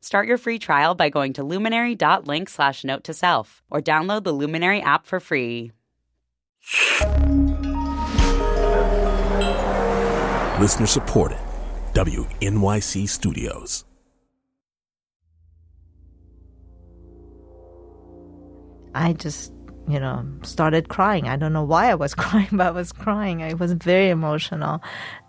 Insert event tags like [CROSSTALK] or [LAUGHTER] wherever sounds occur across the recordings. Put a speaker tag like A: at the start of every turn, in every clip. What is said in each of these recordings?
A: Start your free trial by going to luminary.link slash note to self or download the Luminary app for free.
B: Listener supported. WNYC Studios.
C: I just, you know, started crying. I don't know why I was [LAUGHS] crying, but I was crying. I was very emotional.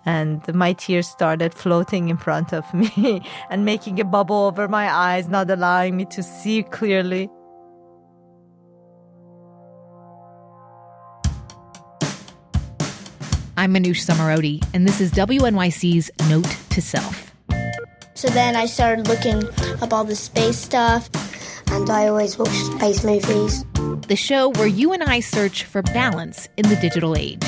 C: And my tears started floating in front of me [LAUGHS] and making a bubble over my eyes, not allowing me to see clearly.
D: I'm Manoush Zomorodi, and this is WNYC's Note to Self.
E: So then I started looking up all the space stuff.
F: And I always watch space movies.
D: The show where you and I search for balance in the digital age.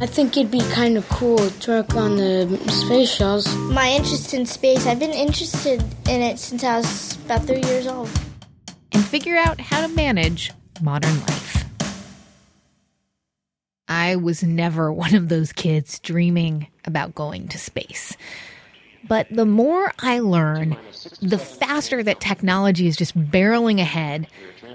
G: I think it'd be kind of cool to work on the space shuttles.
E: My interest in space, I've been interested in it since I was about three years old.
D: And figure out how to manage modern life. I was never [LAUGHS] one of those kids dreaming about going to space. But the more I learn, the faster that technology is just barreling ahead,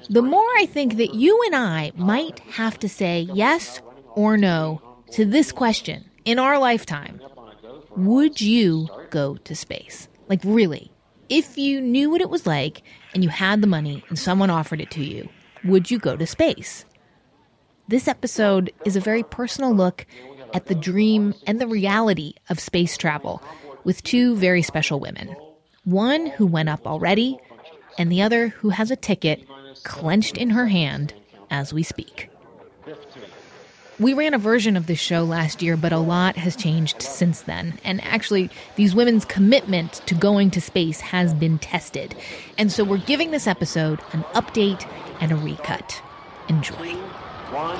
D: the more I think that you and I might have to say yes or no to this question in our lifetime. Would you go to space? Like, really? If you knew what it was like and you had the money and someone offered it to you, would you go to space? This episode is a very personal look at the dream and the reality of space travel with two very special women. One who went up already, and the other who has a ticket clenched in her hand as we speak. We ran a version of this show last year, but a lot has changed since then. And actually, these women's commitment to going to space has been tested. And so we're giving this episode an update and a recut. Enjoy.
H: One,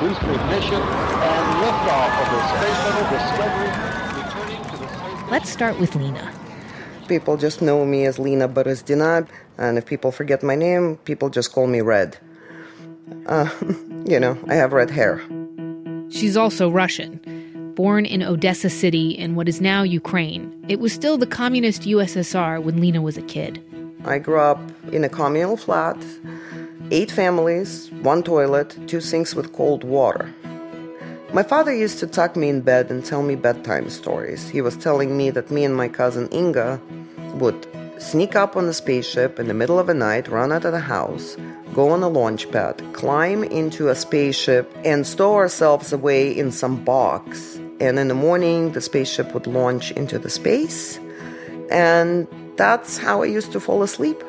H: booster ignition, and liftoff of the Space Shuttle Discovery, returning to the space.
D: Let's start with Lena.
I: People just know me as Lena Borozdina, and if people forget my name, people just call me Red. Uh, [LAUGHS] you know, I have red hair.
D: She's also Russian. Born in Odessa City in what is now Ukraine, it was still the communist USSR when Lena was a kid.
I: I grew up in a communal flat, eight families, one toilet, two sinks with cold water. My father used to tuck me in bed and tell me bedtime stories. He was telling me that me and my cousin Inga would sneak up on a spaceship in the middle of the night, run out of the house, go on a launch pad, climb into a spaceship, and stow ourselves away in some box. And in the morning, the spaceship would launch into the space. And that's how I used to fall asleep.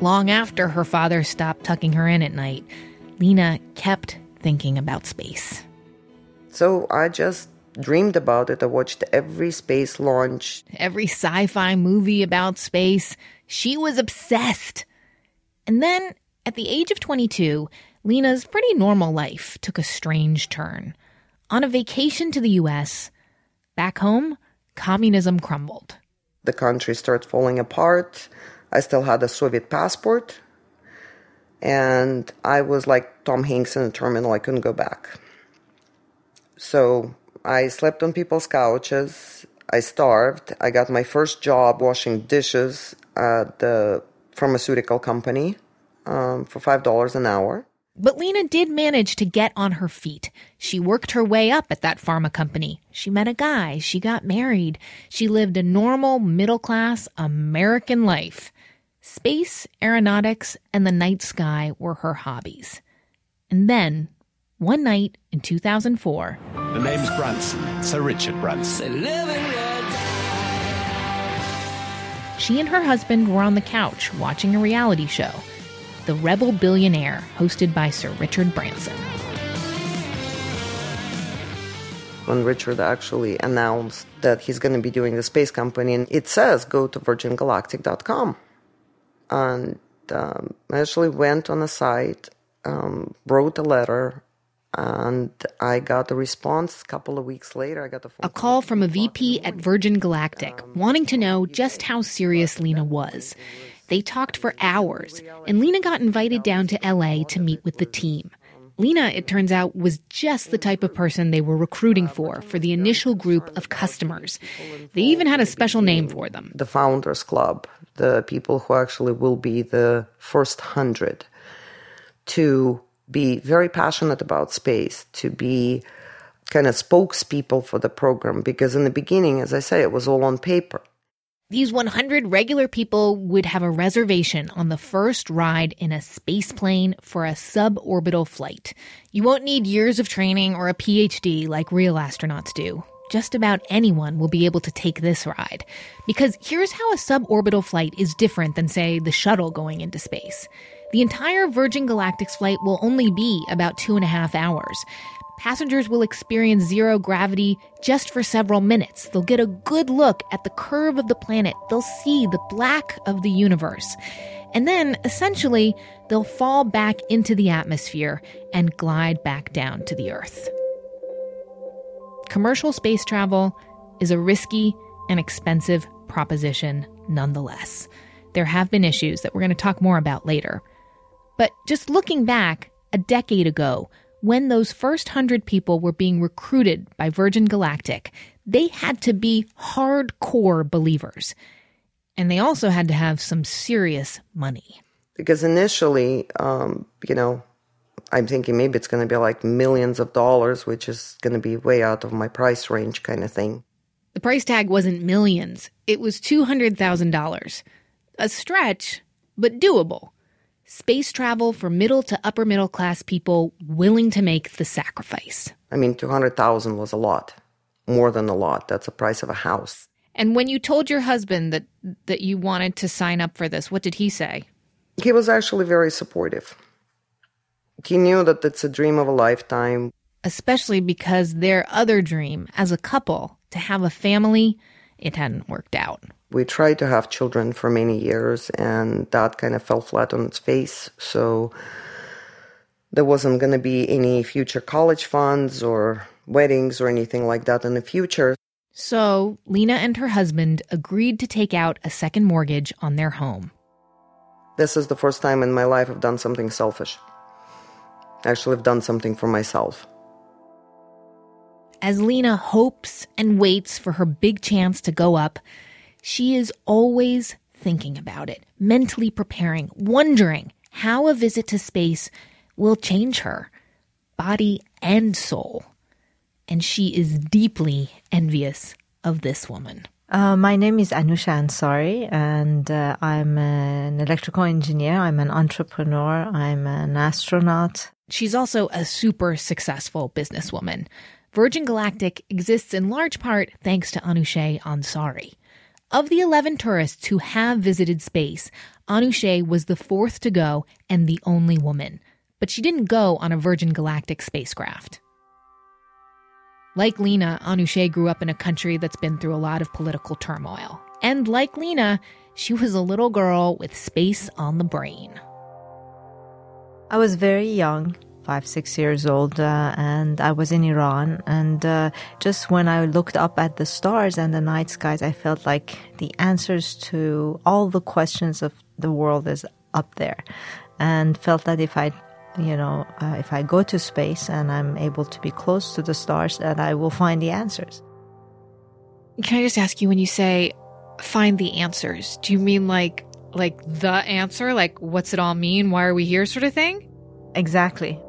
D: Long after her father stopped tucking her in at night, Lena kept thinking about space.
I: So I just dreamed about it. I watched every space launch.
D: Every sci fi movie about space. She was obsessed. And then, at the age of 22, Lena's pretty normal life took a strange turn. On a vacation to the US, back home, communism crumbled.
I: The country started falling apart. I still had a Soviet passport. And I was like Tom Hanks in the terminal. I couldn't go back. So I slept on people's couches. I starved. I got my first job washing dishes at the pharmaceutical company um, for $5 an hour.
D: But Lena did manage to get on her feet. She worked her way up at that pharma company. She met a guy. She got married. She lived a normal, middle class American life. Space, aeronautics, and the night sky were her hobbies. And then, one night in 2004,
B: The name's Branson, Sir Richard Branson.
D: she and her husband were on the couch watching a reality show, The Rebel Billionaire, hosted by Sir Richard Branson.
I: When Richard actually announced that he's going to be doing the space company, and it says go to virgingalactic.com. And um, I actually went on the site, um, wrote a letter, and I got a response a couple of weeks later. I got a phone
D: A call from a VP at Virgin Galactic wanting to know just how serious Lena was. They talked for hours, and Lena got invited down to LA to meet with the team. Lena, it turns out, was just the type of person they were recruiting for, for the initial group of customers. They even had a special name for them.
I: the Founders Club, the people who actually will be the first hundred to be very passionate about space, to be kind of spokespeople for the program. Because in the beginning, as I say, it was all on paper.
D: These 100 regular people would have a reservation on the first ride in a space plane for a suborbital flight. You won't need years of training or a PhD like real astronauts do. Just about anyone will be able to take this ride. Because here's how a suborbital flight is different than, say, the shuttle going into space. The entire Virgin Galactic's flight will only be about two and a half hours. Passengers will experience zero gravity just for several minutes. They'll get a good look at the curve of the planet. They'll see the black of the universe. And then, essentially, they'll fall back into the atmosphere and glide back down to the Earth. Commercial space travel is a risky and expensive proposition nonetheless. There have been issues that we're going to talk more about later. But just looking back a decade ago, when those first hundred people were being recruited by Virgin Galactic, they had to be hardcore believers. And they also had to have some serious money.
I: Because initially, um, you know, I'm thinking maybe it's going to be like millions of dollars, which is going to be way out of my price range kind of thing.
D: The price tag wasn't millions, it was $200,000. A stretch, but doable. Space travel for middle to upper middle class people willing to make the sacrifice.
I: I mean, 200,000 was a lot, more than a lot. That's the price of a house.
D: And when you told your husband that that you wanted to sign up for this, what did he say?
I: He was actually very supportive. He knew that it's a dream of a lifetime.
D: Especially because their other dream as a couple to have a family, it hadn't worked out.
I: We tried to have children for many years, and that kind of fell flat on its face. So there wasn't going to be any future college funds or weddings or anything like that in the future.
D: So Lena and her husband agreed to take out a second mortgage on their home.
I: This is the first time in my life I've done something selfish. Actually, I've done something for myself.
D: As Lena hopes and waits for her big chance to go up, she is always thinking about it, mentally preparing, wondering how a visit to space will change her, body and soul. And she is deeply envious of this woman.
C: Uh, my name is Anousheh Ansari, and uh, I'm an electrical engineer. I'm an entrepreneur. I'm an astronaut.
D: She's also a super successful businesswoman. Virgin Galactic exists in large part thanks to Anousheh Ansari. Of the 11 tourists who have visited space, Anousheh was the fourth to go and the only woman. But she didn't go on a Virgin Galactic spacecraft. Like Lena, Anousheh grew up in a country that's been through a lot of political turmoil. And like Lena, she was a little girl with space on the brain.
C: I was very young, five, six years old, uh, and I was in Iran. And uh, just when I looked up at the stars and the night skies, I felt like the answers to all the questions of the world is up there. And felt that if I you know, uh, if I go to space and I'm able to be close to the stars, that I will find the answers.
D: Can I just ask you when you say find the answers, do you mean like like the answer, like what's it all mean, why are we here sort of thing?
C: Exactly.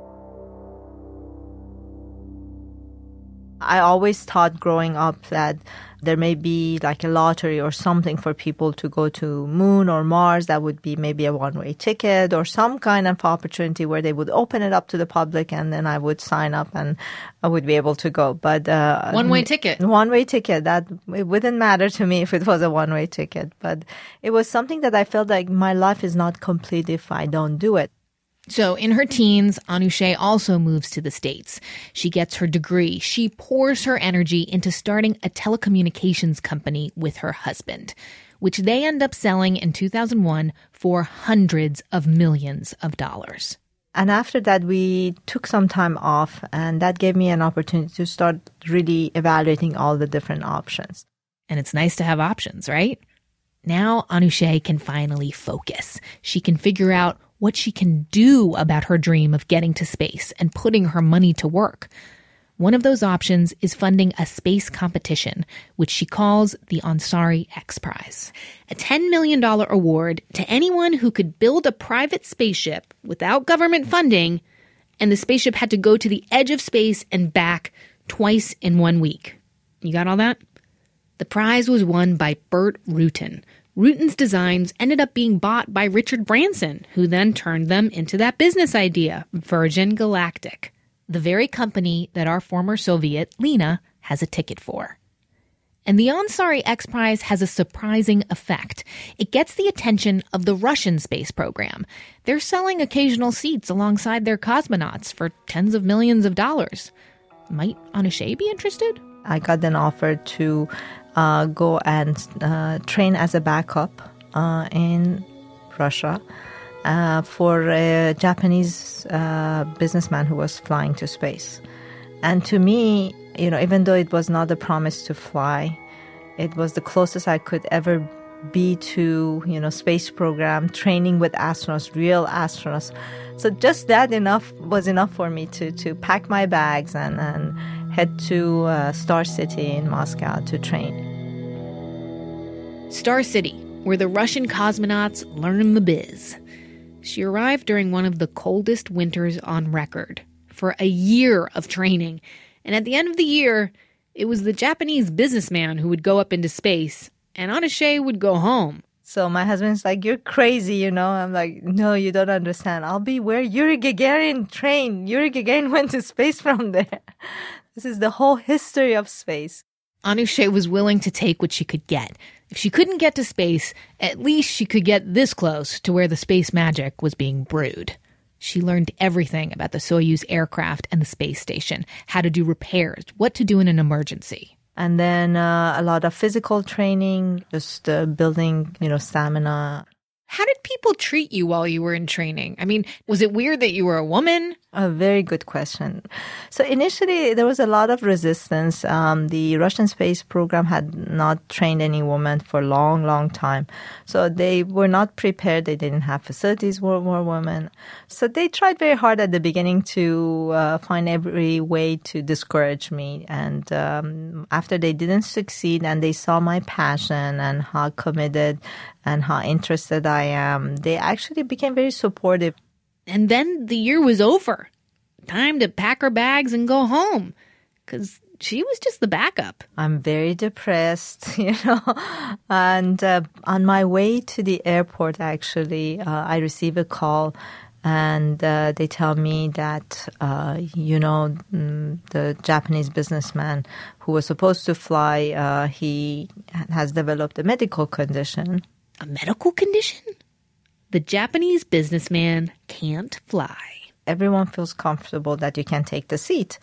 C: I always thought growing up that there may be like a lottery or something for people to go to moon or mars that would be maybe a one-way ticket or some kind of opportunity where they would open it up to the public and then I would sign up and I would be able to go. But uh,
D: one-way ticket?
C: one-way ticket. That it wouldn't matter to me [LAUGHS] if it was a one-way ticket. But it was something that I felt like my life is not complete if I don't do it
D: so in her teens, Anousheh also moves to the States. She gets her degree. She pours her energy into starting a telecommunications company with her husband. which they end up selling in 2001 for hundreds of millions of dollars.
C: And after that, we took some time off, and that gave me an opportunity to start really evaluating all the different options.
D: And it's nice to have options, right? Now Anousheh can finally focus. She can figure out what she can do about her dream of getting to space and putting her money to work. One of those options is funding a space competition, which she calls the Ansari X Prize, a $10 million award to anyone who could build a private spaceship without government funding, and the spaceship had to go to the edge of space and back twice in one week. You got all that? The prize was won by Burt Rutan. Rutan's designs ended up being bought by Richard Branson, who then turned them into that business idea, Virgin Galactic the very company that our former Soviet, Lena, has a ticket for. And the Ansari X Prize has a surprising effect. It gets the attention of the Russian space program. They're selling occasional seats alongside their cosmonauts for tens of millions of dollars. Might Anousheh be interested?
C: I got an offer to uh, go and uh, train as a backup uh, in Russia uh, for a Japanese uh, businessman who was flying to space. And to me, you know, even though it was not a promise to fly, it was the closest I could ever be to, you know, space program, training with astronauts, real astronauts. So just that enough was enough for me to, to pack my bags and, and head to uh, Star City in Moscow to train.
D: Star City, where the Russian cosmonauts learn the biz. She arrived during one of the coldest winters on record for a year of training. And at the end of the year, it was the Japanese businessman who would go up into space, and Anousheh would go home.
C: So my husband's like, You're crazy, you know? I'm like, No, you don't understand. I'll be where Yuri Gagarin trained. Yuri Gagarin [LAUGHS] went to space from there. This is the whole history of space.
D: Anousheh was willing to take what she could get. If she couldn't get to space, at least she could get this close to where the space magic was being brewed. She learned everything about the Soyuz aircraft and the space station, how to do repairs, what to do in an emergency.
C: And then uh, a lot of physical training, just uh, building, you know, stamina.
D: How did people treat you while you were in training? I mean, was it weird that you were a woman?
C: A very good question. So initially, there was a lot of resistance. Um, the Russian space program had not trained any women for a long, long time. So they were not prepared. They didn't have facilities for more women. So they tried very hard at the beginning to uh, find every way to discourage me. And um, after they didn't succeed and they saw my passion and how committed and how interested I am, they actually became very supportive.
D: And then the year was over. Time to pack her bags and go home. Because she was just the backup.
C: I'm very depressed, [LAUGHS] you know. And uh, on my way to the airport, actually, uh, I receive a call and uh, they tell me that, uh, you know, mm, the Japanese businessman who was supposed to fly, uh, he has developed a medical condition.
D: A medical condition? The Japanese businessman can't fly.
C: Everyone feels comfortable that you can take the seat.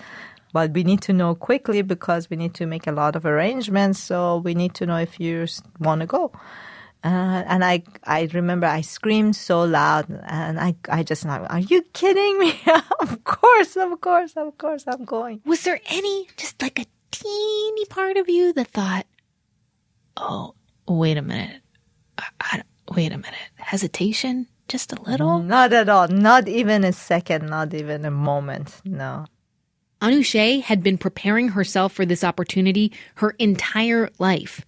C: But we need to know quickly because we need to make a lot of arrangements. So we need to know if you want to go. Uh, and I, I remember I screamed so loud, and I, I just, are you kidding me? [LAUGHS] of course, of course, of course, I'm going.
D: Was there any, just like a teeny part of you that thought, oh, wait a minute, I, wait a minute, hesitation? Just a little?
C: Not at all. Not even a second, not even a moment. No.
D: Anousheh had been preparing herself for this opportunity her entire life,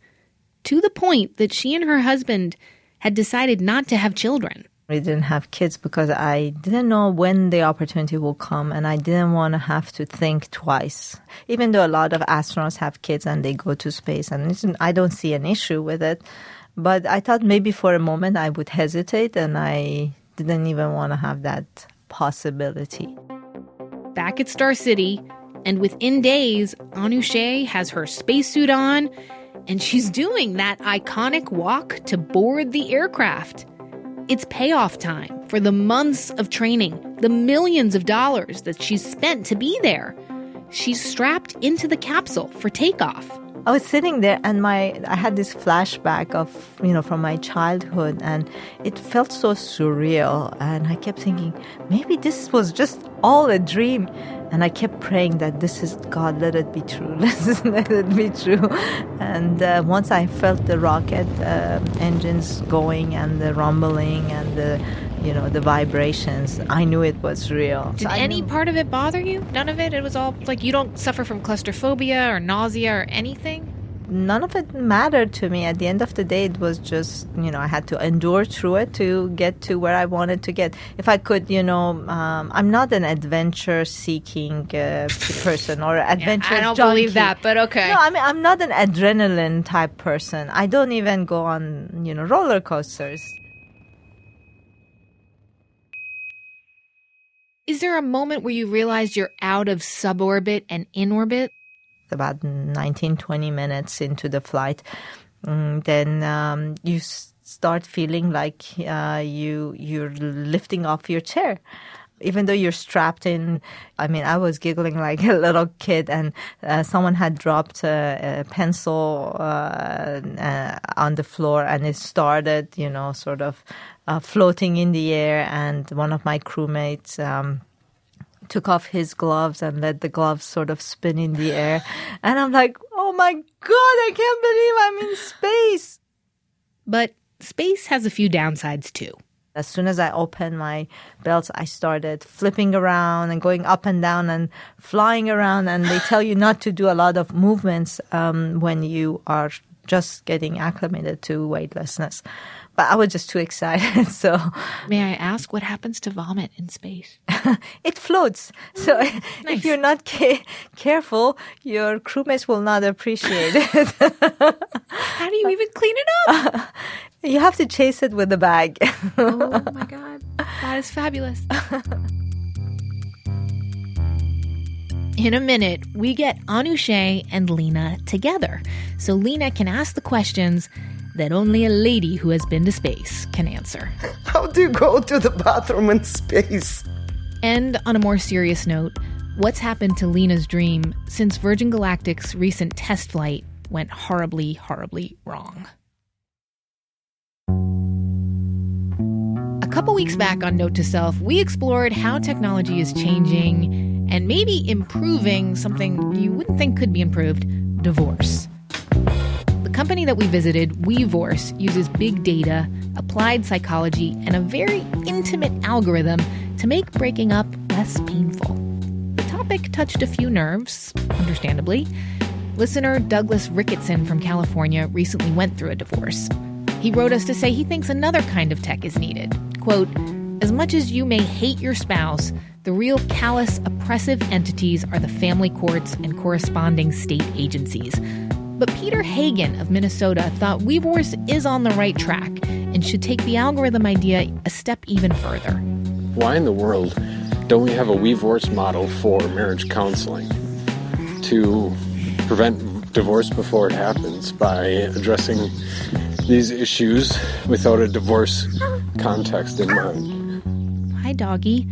D: to the point that she and her husband had decided not to have children.
C: We didn't have kids because I didn't know when the opportunity will come and I didn't want to have to think twice. Even though a lot of astronauts have kids and they go to space and I don't see an issue with it. But I thought maybe for a moment I would hesitate and I didn't even want to have that possibility.
D: Back at Star City, and within days, Anousheh has her spacesuit on and she's doing that iconic walk to board the aircraft. It's payoff time for the months of training, the millions of dollars that she's spent to be there. She's strapped into the capsule for takeoff.
C: I was sitting there and my I had this flashback of you know from my childhood and it felt so surreal and I kept thinking maybe this was just all a dream. And I kept praying that this is God let it be true [LAUGHS] let it be true. And uh, once I felt the rocket uh, engines going and the rumbling and the you know the vibrations. I knew it was real.
D: Did
C: so
D: any part of it bother you? None of it? It was all like you don't suffer from claustrophobia or nausea or anything?
C: None of it mattered to me. At the end of the day it was just you know i had to endure through it to get to where i wanted to get. If i could you know um, i'm not an adventure seeking uh, person or adventure
D: yeah, i don't
C: junkie.
D: believe that but okay.
C: No i mean i'm not an adrenaline type person. I don't even go on you know roller coasters
D: Is there a moment where you realize you're out of suborbit and in orbit?
C: About 19, 20 minutes into the flight, mm, then um, you start feeling like uh, you you're lifting off your chair even though you're strapped in i mean i was giggling like a little kid and uh, someone had dropped a, a pencil uh, uh, on the floor and it started you know sort of uh, floating in the air and one of my crewmates um, took off his gloves and let the gloves sort of spin in the air. [SIGHS] And i'm like oh my god i can't believe i'm in space.
D: But space has a few downsides too
C: as soon as I opened my belts, I started flipping around and going up and down and flying around. And they tell you not to do a lot of movements um, when you are just getting acclimated to weightlessness. But I was just too excited. [LAUGHS] So,
D: may I ask what happens to vomit in space? [LAUGHS]
C: it floats. So, [LAUGHS] nice. if you're not ca- careful, your crewmates will not appreciate it.
D: How do you even clean it up?
C: You have to chase it with a bag. [LAUGHS]
D: oh my god, that is fabulous. In a minute, we get Anousheh and Lena together so Lena can ask the questions that only a lady who has been to space can answer.
I: How do you go to the bathroom in space?
D: And on a more serious note, what's happened to Lena's dream since Virgin Galactic's recent test flight went horribly, horribly wrong? Couple weeks back on Note to Self, we explored how technology is changing and maybe improving something you wouldn't think could be improved divorce. The company that we visited, WeVorce, uses big data, applied psychology, and a very intimate algorithm to make breaking up less painful. The topic touched a few nerves, understandably. Listener Douglas Ricketson from California recently went through a divorce. He wrote us to say he thinks another kind of tech is needed. Quote, as much as you may hate your spouse, the real callous, oppressive entities are the family courts and corresponding state agencies. But Peter Hagen of Minnesota thought WeVorce is on the right track and should take the algorithm idea a step even further.
J: Why in the world don't we have a WeVorce model for marriage counseling to prevent divorce before it happens by addressing these issues without a divorce context in mind.
D: Hi, doggy.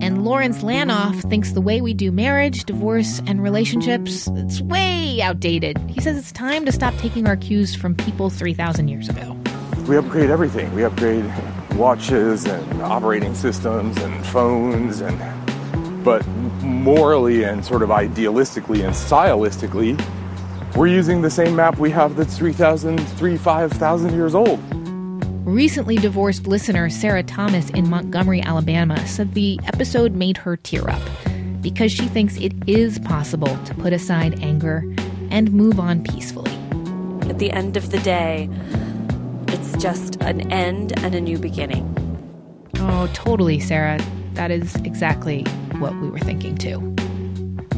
D: And Lawrence Lanoff thinks the way we do marriage, divorce, and relationships, it's way outdated. He says it's time to stop taking our cues from people 3,000 years ago.
K: We upgrade everything. We upgrade watches and operating systems and phones and but morally and sort of idealistically and stylistically, we're using the same map we have that's 3,000, 3, 5,000 years old.
D: Recently divorced listener Sarah Thomas in Montgomery, Alabama said the episode made her tear up because she thinks it is possible to put aside anger and move on peacefully.
L: At the end of the day, it's just an end and a new beginning.
D: Oh, totally, Sarah. That is exactly what we were thinking too.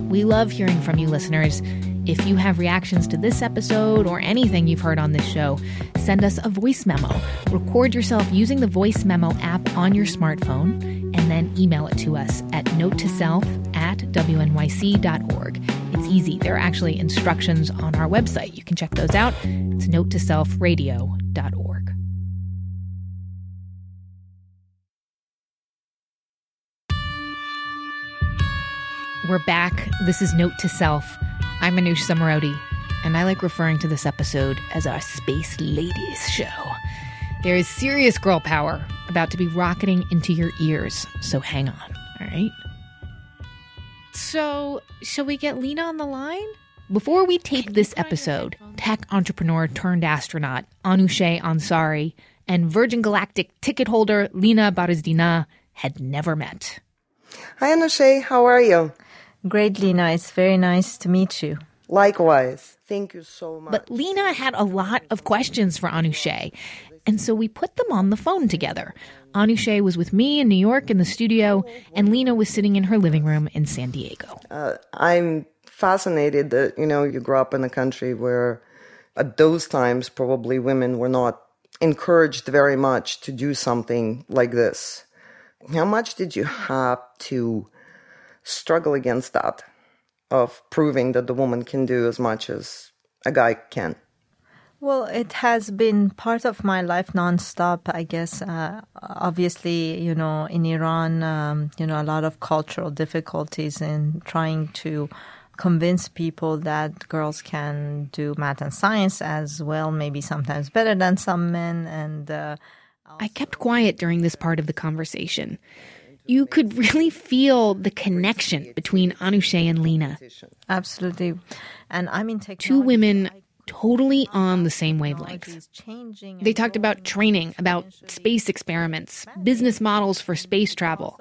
D: We love hearing from you listeners. If you have reactions to this episode or anything you've heard on this show, send us a voice memo. Record yourself using the voice memo app on your smartphone and then email it to us at note to self at wnyc.org. It's easy. There are actually instructions on our website. You can check those out. It's note to self radio.org. We're back. This is Note to Self. I'm Manoush Zomorodi. And I like referring to this episode as our Space Ladies show. There is serious girl power about to be rocketing into your ears, so hang on, all right? So, shall we get Lena on the line? Before we taped this episode, tech entrepreneur turned astronaut Anousheh Ansari and Virgin Galactic ticket holder Lena Borozdina had never met.
I: Hi, Anousheh. How are you?
C: Great, Lena. It's very nice to meet you.
I: Likewise. Thank you so much.
D: But Lena had a lot of questions for Anousheh, and so we put them on the phone together. Anousheh was with me in New York in the studio, and Lena was sitting in her living room in San Diego.
I: Uh, I'm fascinated that, you know, you grew up in a country where at those times probably women were not encouraged very much to do something like this. How much did you have to struggle against that of proving that the woman can do as much as a guy can?
C: Well, it has been part of my life nonstop, I guess. Uh, obviously, you know, in Iran, um, you know, a lot of cultural difficulties in trying to convince people that girls can do math and science as well, maybe sometimes better than some men. And uh,
D: I kept quiet during this part of the conversation. You could really feel the connection between Anousheh and Lena.
C: Absolutely. And I mean,
D: two women totally on the same wavelength. They talked about training, about space experiments, business models for space travel.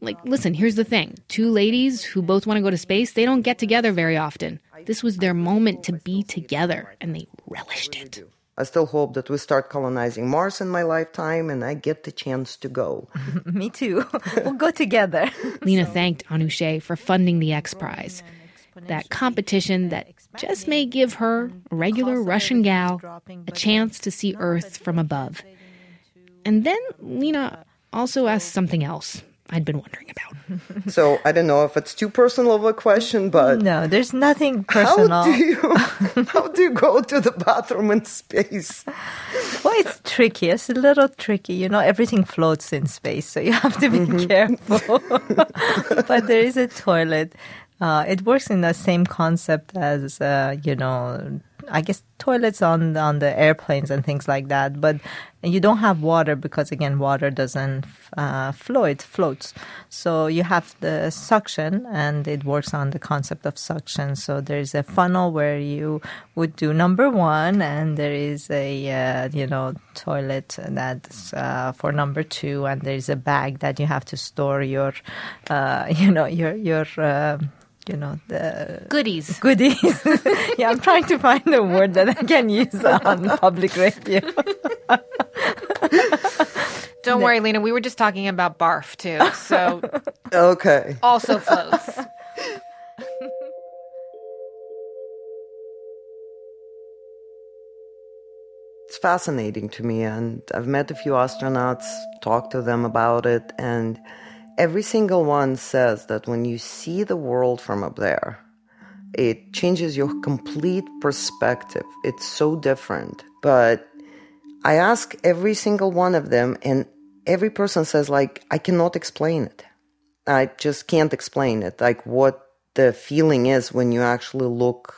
D: Like, listen, here's the thing two ladies who both want to go to space, they don't get together very often. This was their moment to be together, and they relished it.
I: I still hope that we start colonizing Mars in my lifetime and I get the chance to go. [LAUGHS]
C: Me too. [LAUGHS] we'll go together. [LAUGHS]
D: Lena thanked Anousheh for funding the X Prize that competition that just may give her, a regular Russian gal, a chance to see Earth from above. And then Lena also asked something else I'd been wondering about. [LAUGHS]
I: so I don't know if it's too personal of a question, but
C: no, there's nothing personal.
I: How do you [LAUGHS] how do you go to the bathroom in space?
C: Well, it's tricky. It's a little tricky. You know, everything floats in space, so you have to be mm-hmm. careful. [LAUGHS] but there is a toilet uh, it works in the same concept as uh, you know, I guess toilets on on the airplanes and things like that. But you don't have water because again, water doesn't uh, flow; it floats. So you have the suction, and it works on the concept of suction. So there's a funnel where you would do number one, and there is a uh, you know toilet that's uh, for number two, and there's a bag that you have to store your uh, [LAUGHS] you know your your uh, you know the
D: goodies.
C: goodies. [LAUGHS] Yeah i'm trying to find a word that i can use on [LAUGHS] public radio. [LAUGHS]
D: Don't worry lena we were just talking about barf too so
I: okay.
D: also floats
I: it's fascinating to me and i've met a few astronauts talked to them about it and every single one says that when you see the world from up there, it changes your complete perspective. It's so different. But I ask every single one of them, and every person says, like, I cannot explain it. I just can't explain it. Like, what the feeling is when you actually look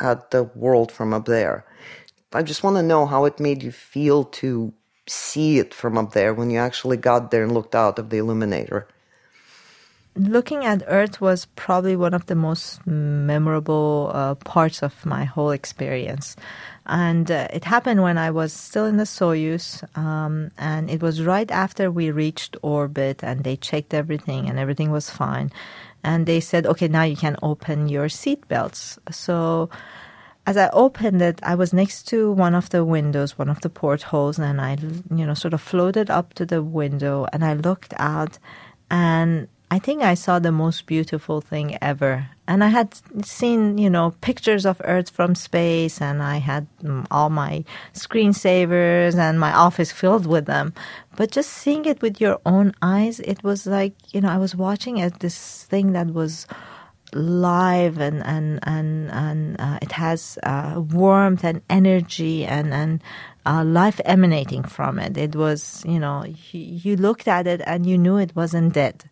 I: at the world from up there. I just want to know how it made you feel to see it from up there when you actually got there and looked out of the illuminator?
C: Looking at Earth was probably one of the most memorable uh, parts of my whole experience. And uh, it happened when I was still in the Soyuz, um, and it was right after we reached orbit, and they checked everything, and everything was fine. And they said, okay, now you can open your seat belts. So as I opened it, I was next to one of the windows, one of the portholes, and I, you know, sort of floated up to the window and I looked out and I think I saw the most beautiful thing ever. And I had seen, you know, pictures of Earth from space and I had mm, all my screensavers and my office filled with them. But just seeing it with your own eyes, it was like, you know, I was watching it, this thing that was live and and and and uh, it has uh, warmth and energy and and uh, life emanating from it. It was you know you, you looked at it and you knew it wasn't dead.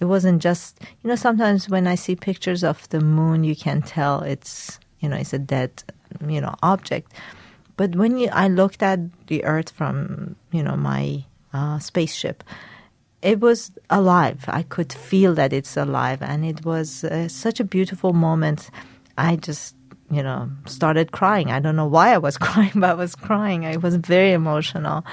C: It wasn't just you know sometimes when I see pictures of the moon, you can tell it's you know, it's a dead, you know, object. But when you, I looked at the Earth from, you know, my uh, spaceship, it was alive. I could feel that it's alive, and it was uh, such a beautiful moment. I just, you know, started crying. I don't know why I was [LAUGHS] crying, but I was crying. I was very emotional,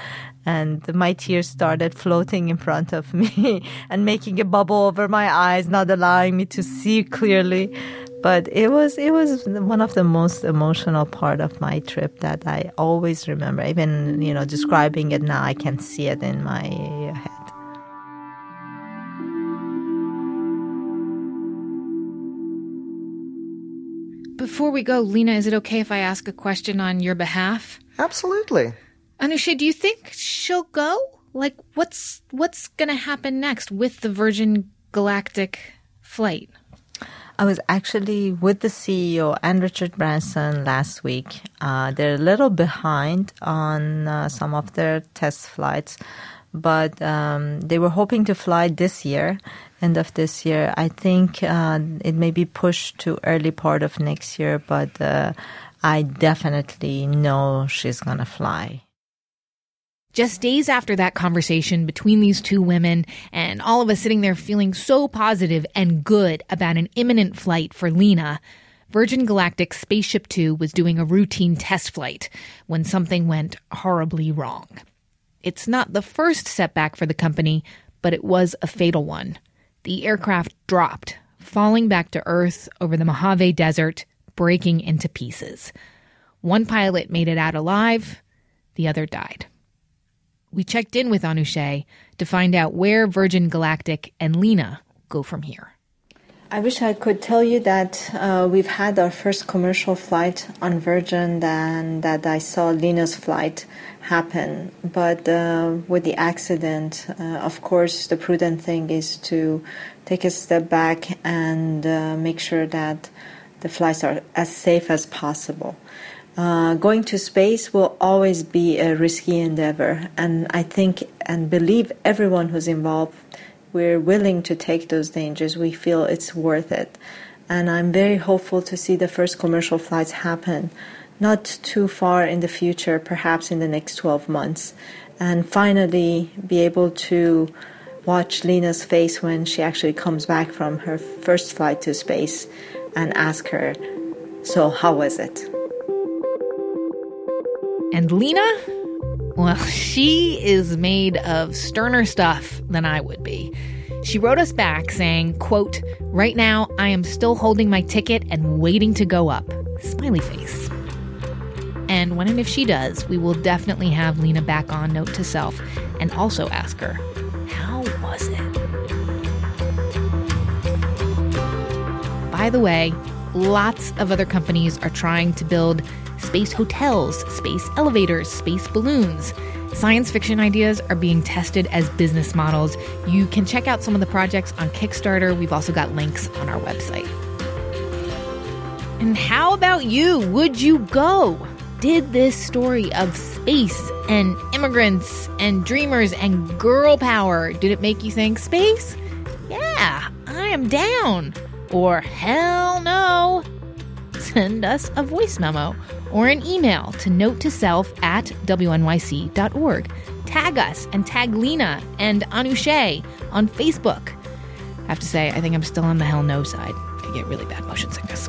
C: and my tears started floating in front of me [LAUGHS] and making a bubble over my eyes, not allowing me to see clearly. But it was it was one of the most emotional part of my trip that I always remember. Even you know, describing it now, I can see it in my head.
D: Before we go, Lena, is it okay if I ask a question on your behalf?
I: Absolutely.
D: Anousheh, do you think she'll go? Like, what's what's gonna happen next with the Virgin Galactic flight?
C: I was actually with the CEO and Richard Branson last week. Uh, they're a little behind on uh, some of their test flights, but um, they were hoping to fly this year, end of this year. I think uh, it may be pushed to early part of next year, but uh, I definitely know she's gonna fly.
D: Just days after that conversation between these two women, and all of us sitting there feeling so positive and good about an imminent flight for Lena, Virgin Galactic SpaceShipTwo was doing a routine test flight when something went horribly wrong. It's not the first setback for the company, but it was a fatal one. The aircraft dropped, falling back to Earth over the Mojave Desert, breaking into pieces. One pilot made it out alive, the other died. We checked in with Anousheh to find out where Virgin Galactic and Lena go from here.
C: I wish I could tell you that uh, we've had our first commercial flight on Virgin and that I saw Lena's flight happen. But uh, with the accident, uh, of course, the prudent thing is to take a step back and uh, make sure that the flights are as safe as possible. Uh, going to space will always be a risky endeavor, and I think and believe everyone who's involved we're willing to take those dangers. We feel it's worth it. And I'm very hopeful to see the first commercial flights happen not too far in the future, perhaps in the next 12 months. And finally, be able to watch Lena's face when she actually comes back from her first flight to space and ask her, So, how was it?
D: And Lena? Well, she is made of sterner stuff than I would be. She wrote us back saying, quote, Right now, I am still holding my ticket and waiting to go up. Smiley face. And when and if she does, we will definitely have Lena back on Note to Self and also ask her, How was it? By the way, lots of other companies are trying to build space hotels, space elevators, space balloons. Science fiction ideas are being tested as business models. You can check out some of the projects on Kickstarter. We've also got links on our website. And how about you? Would you go? Did this story of space and immigrants and dreamers and girl power, did it make you think space? Yeah, I am down. Or hell no. Send us a voice memo or an email to note to self at wnyc.org. Tag us and tag Lena and Anousheh on Facebook. I have to say, I think I'm still on the hell no side. I get really bad motion sickness.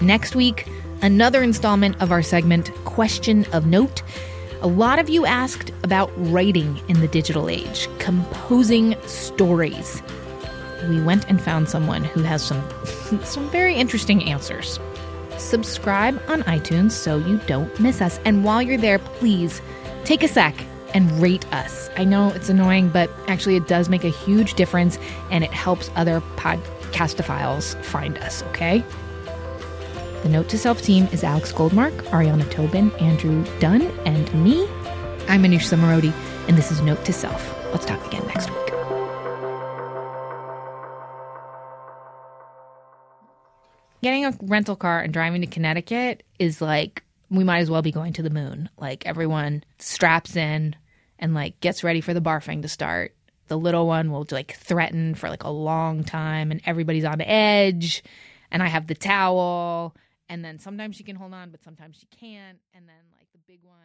D: Next week, another installment of our segment, Question of Note. A lot of you asked about writing in the digital age, composing stories. We went and found someone who has some [LAUGHS] some very interesting answers subscribe on iTunes so you don't miss us. And while you're there, please take a sec and rate us. I know it's annoying, but actually, it does make a huge difference and it helps other podcastophiles find us, okay? The Note to Self team is Alex Goldmark, Ariana Tobin, Andrew Dunn, and me. I'm Manoush Zomorodi, and this is Note to Self. Let's talk again next week. Getting a rental car and driving to Connecticut is like we might as well be going to the moon. Like everyone straps in and like gets ready for the barfing to start. The little one will like threaten for like a long time and everybody's on edge and I have the towel And then sometimes she can hold on, but sometimes she can't. And then like the big one,